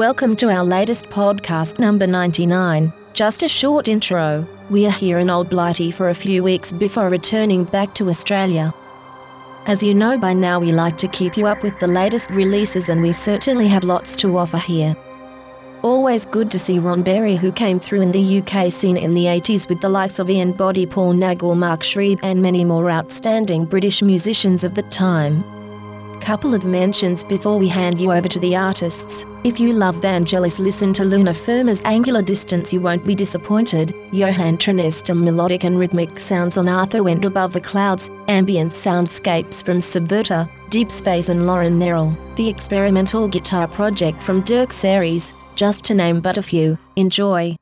Welcome to our latest podcast, number 99. Just a short intro. We are here in Old Blighty for a few weeks before returning back to Australia. As you know by now, we like to keep you up with the latest releases, and we certainly have lots to offer here. Always good to see Ron Berry, who came through in the UK scene in the 80s with the likes of Ian Boddy, Paul Nagle, Mark Shreeve, and many more outstanding British musicians of the time. Couple of mentions before we hand you over to the artists. If you love Vangelis, listen to Luna Firma's Angular Distance, you won't be disappointed. Johan Trinesta melodic and rhythmic sounds on Arthur Went Above the Clouds, ambient soundscapes from Subverter, Deep Space, and Lauren Nerrell. The experimental guitar project from Dirk Serries, just to name but a few. Enjoy.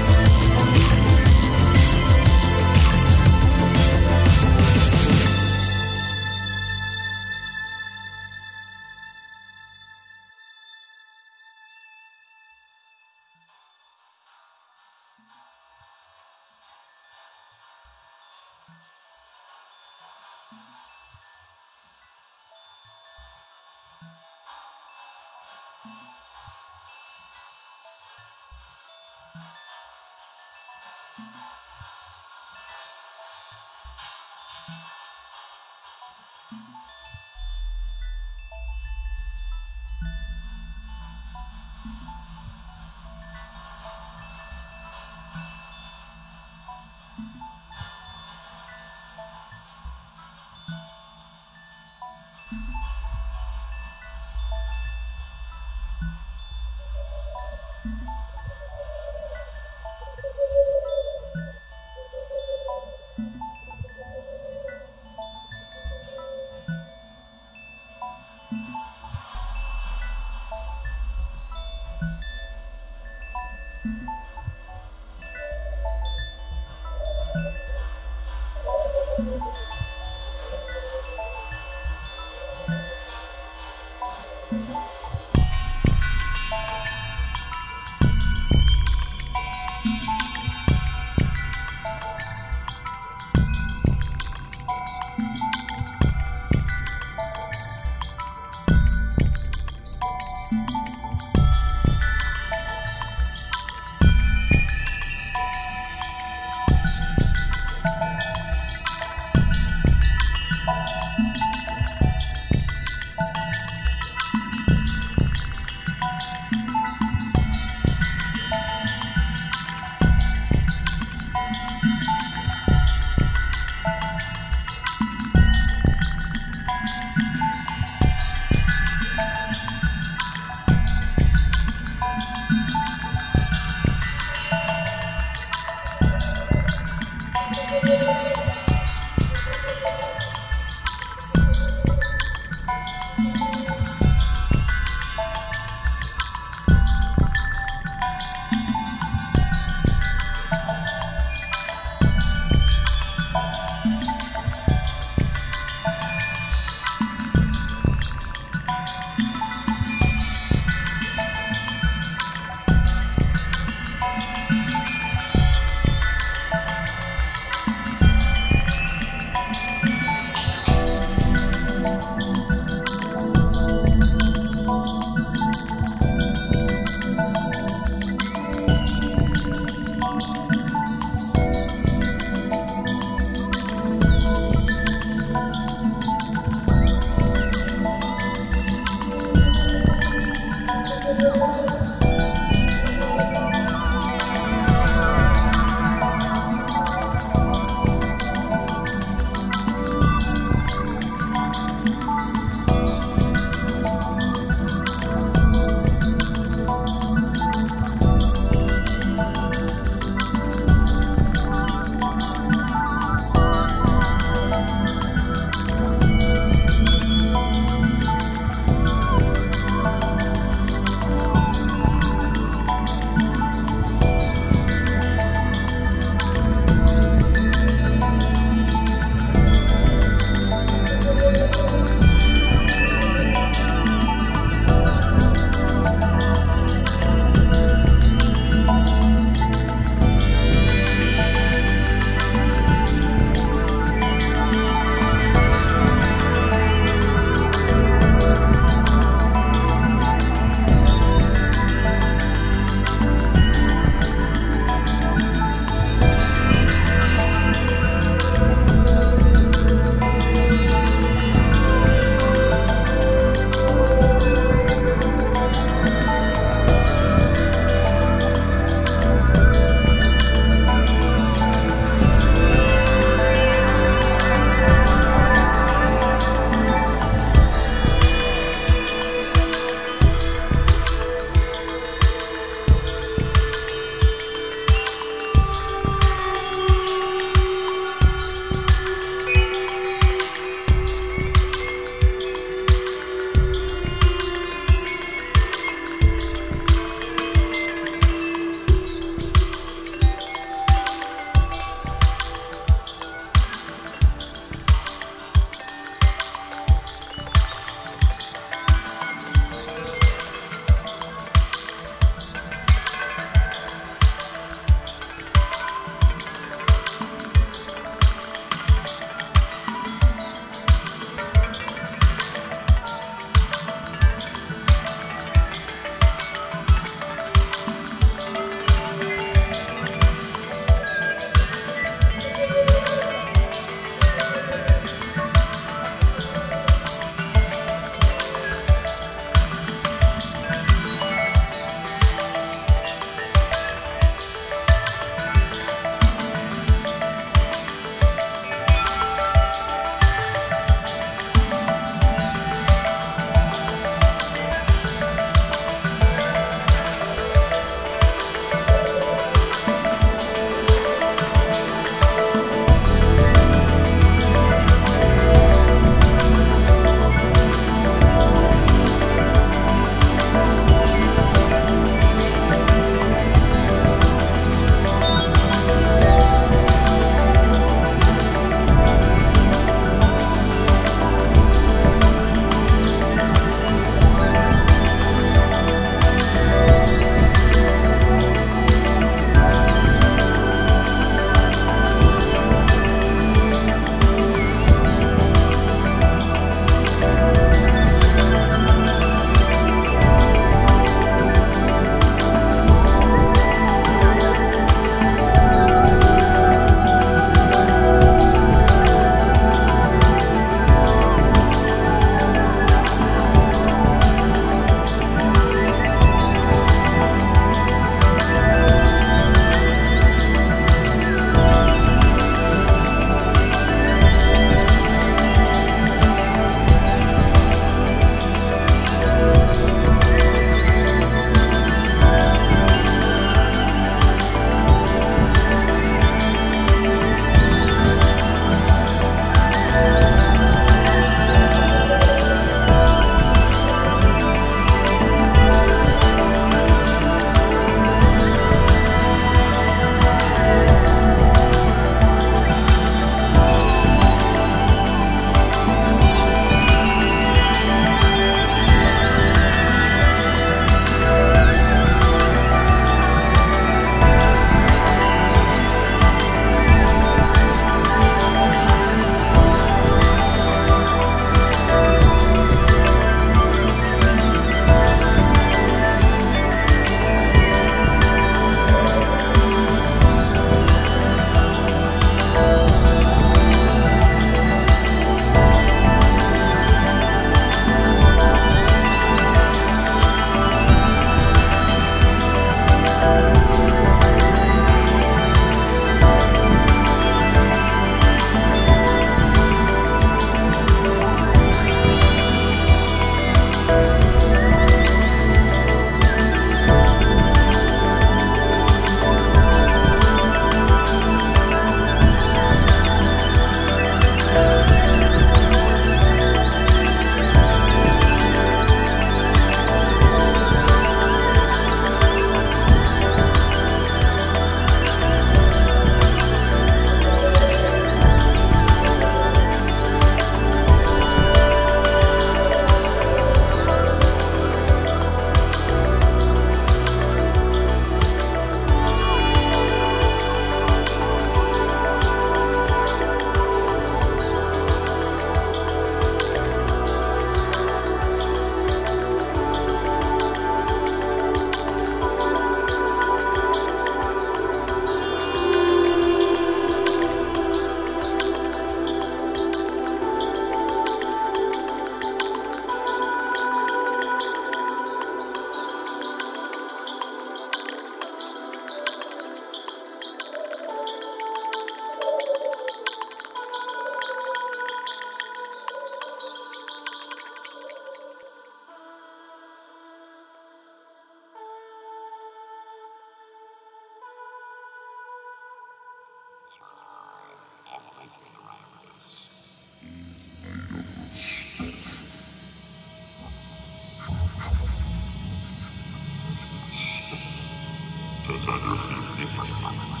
Inside your feet,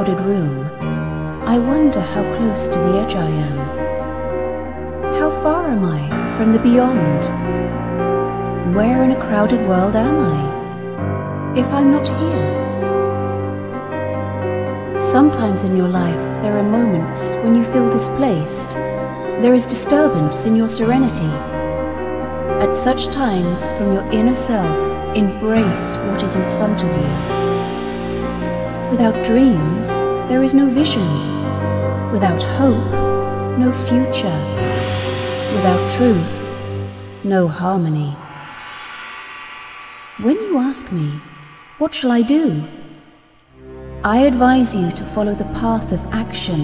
crowded room, I wonder how close to the edge I am. How far am I from the beyond? Where in a crowded world am I? If I'm not here? Sometimes in your life, there are moments when you feel displaced. There is disturbance in your serenity. At such times, from your inner self, embrace what is in front of you. Without dreams, there is no vision. Without hope, no future. Without truth, no harmony. When you ask me, what shall I do? I advise you to follow the path of action.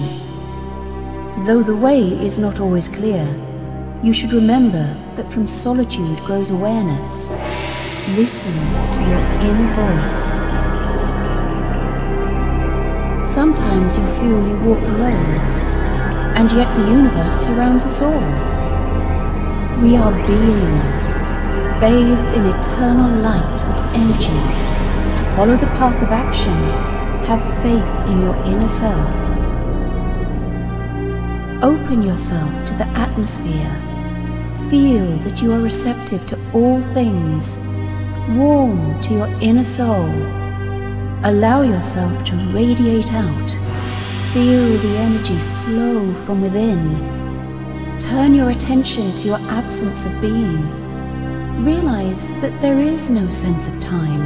Though the way is not always clear, you should remember that from solitude grows awareness. Listen to your inner voice. Sometimes you feel you walk alone, and yet the universe surrounds us all. We are beings, bathed in eternal light and energy. To follow the path of action, have faith in your inner self. Open yourself to the atmosphere. Feel that you are receptive to all things, warm to your inner soul. Allow yourself to radiate out. Feel the energy flow from within. Turn your attention to your absence of being. Realize that there is no sense of time.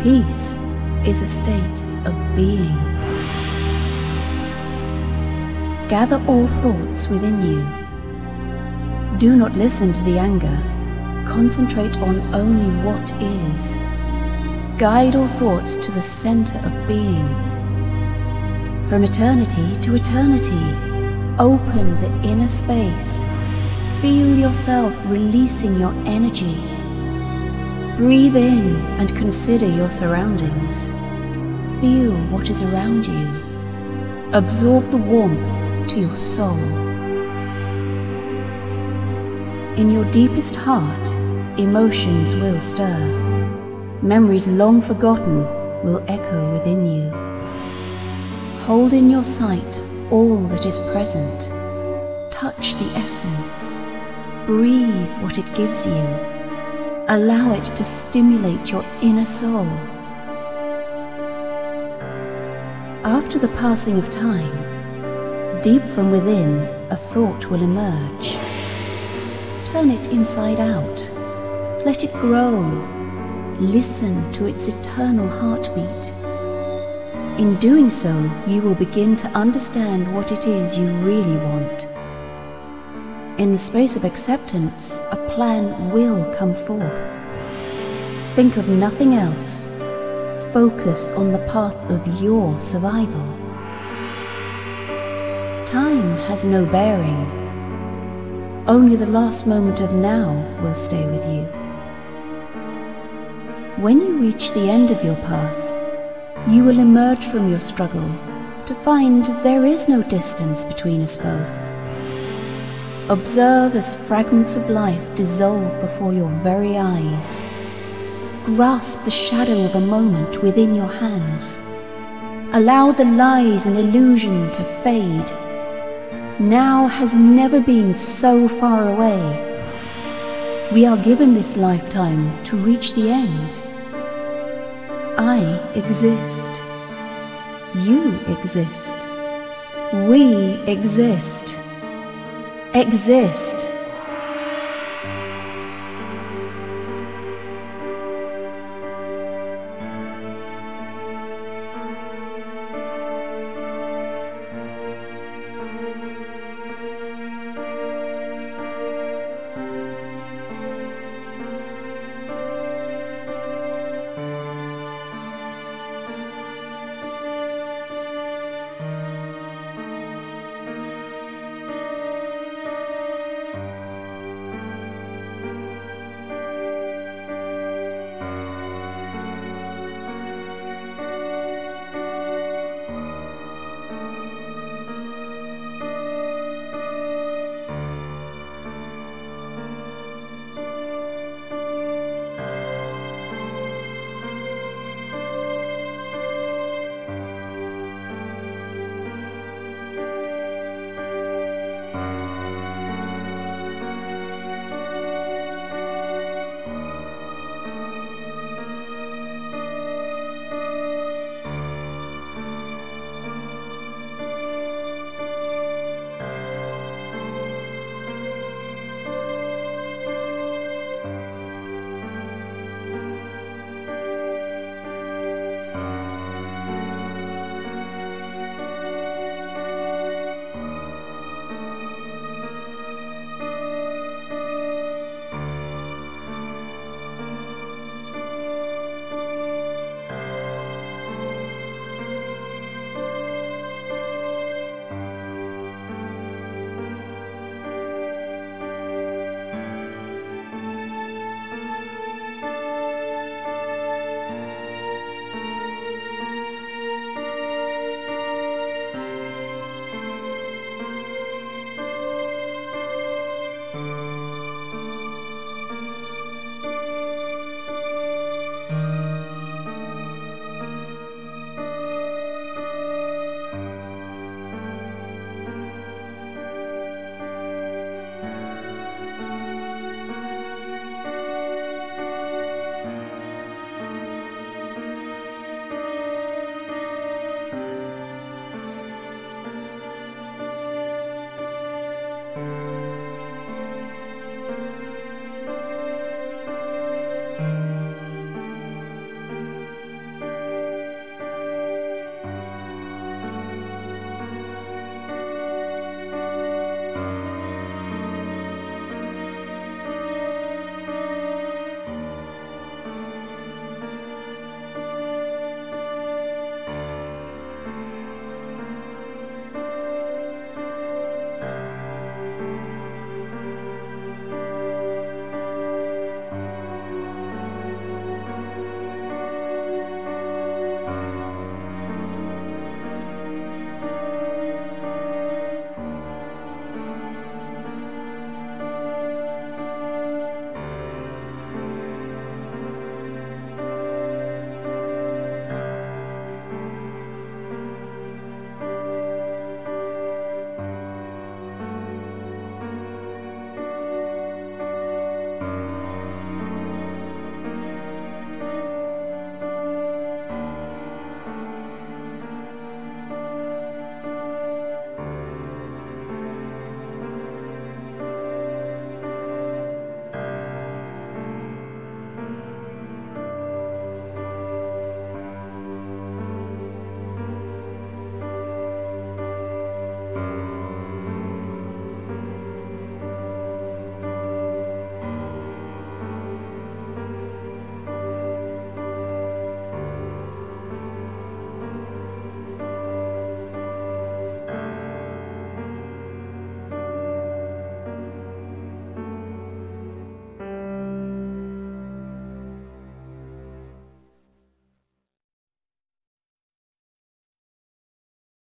Peace is a state of being. Gather all thoughts within you. Do not listen to the anger. Concentrate on only what is. Guide all thoughts to the center of being. From eternity to eternity, open the inner space. Feel yourself releasing your energy. Breathe in and consider your surroundings. Feel what is around you. Absorb the warmth to your soul. In your deepest heart, emotions will stir. Memories long forgotten will echo within you. Hold in your sight all that is present. Touch the essence. Breathe what it gives you. Allow it to stimulate your inner soul. After the passing of time, deep from within, a thought will emerge. Turn it inside out. Let it grow. Listen to its eternal heartbeat. In doing so, you will begin to understand what it is you really want. In the space of acceptance, a plan will come forth. Think of nothing else. Focus on the path of your survival. Time has no bearing. Only the last moment of now will stay with you. When you reach the end of your path, you will emerge from your struggle to find there is no distance between us both. Observe as fragments of life dissolve before your very eyes. Grasp the shadow of a moment within your hands. Allow the lies and illusion to fade. Now has never been so far away. We are given this lifetime to reach the end. I exist. You exist. We exist exist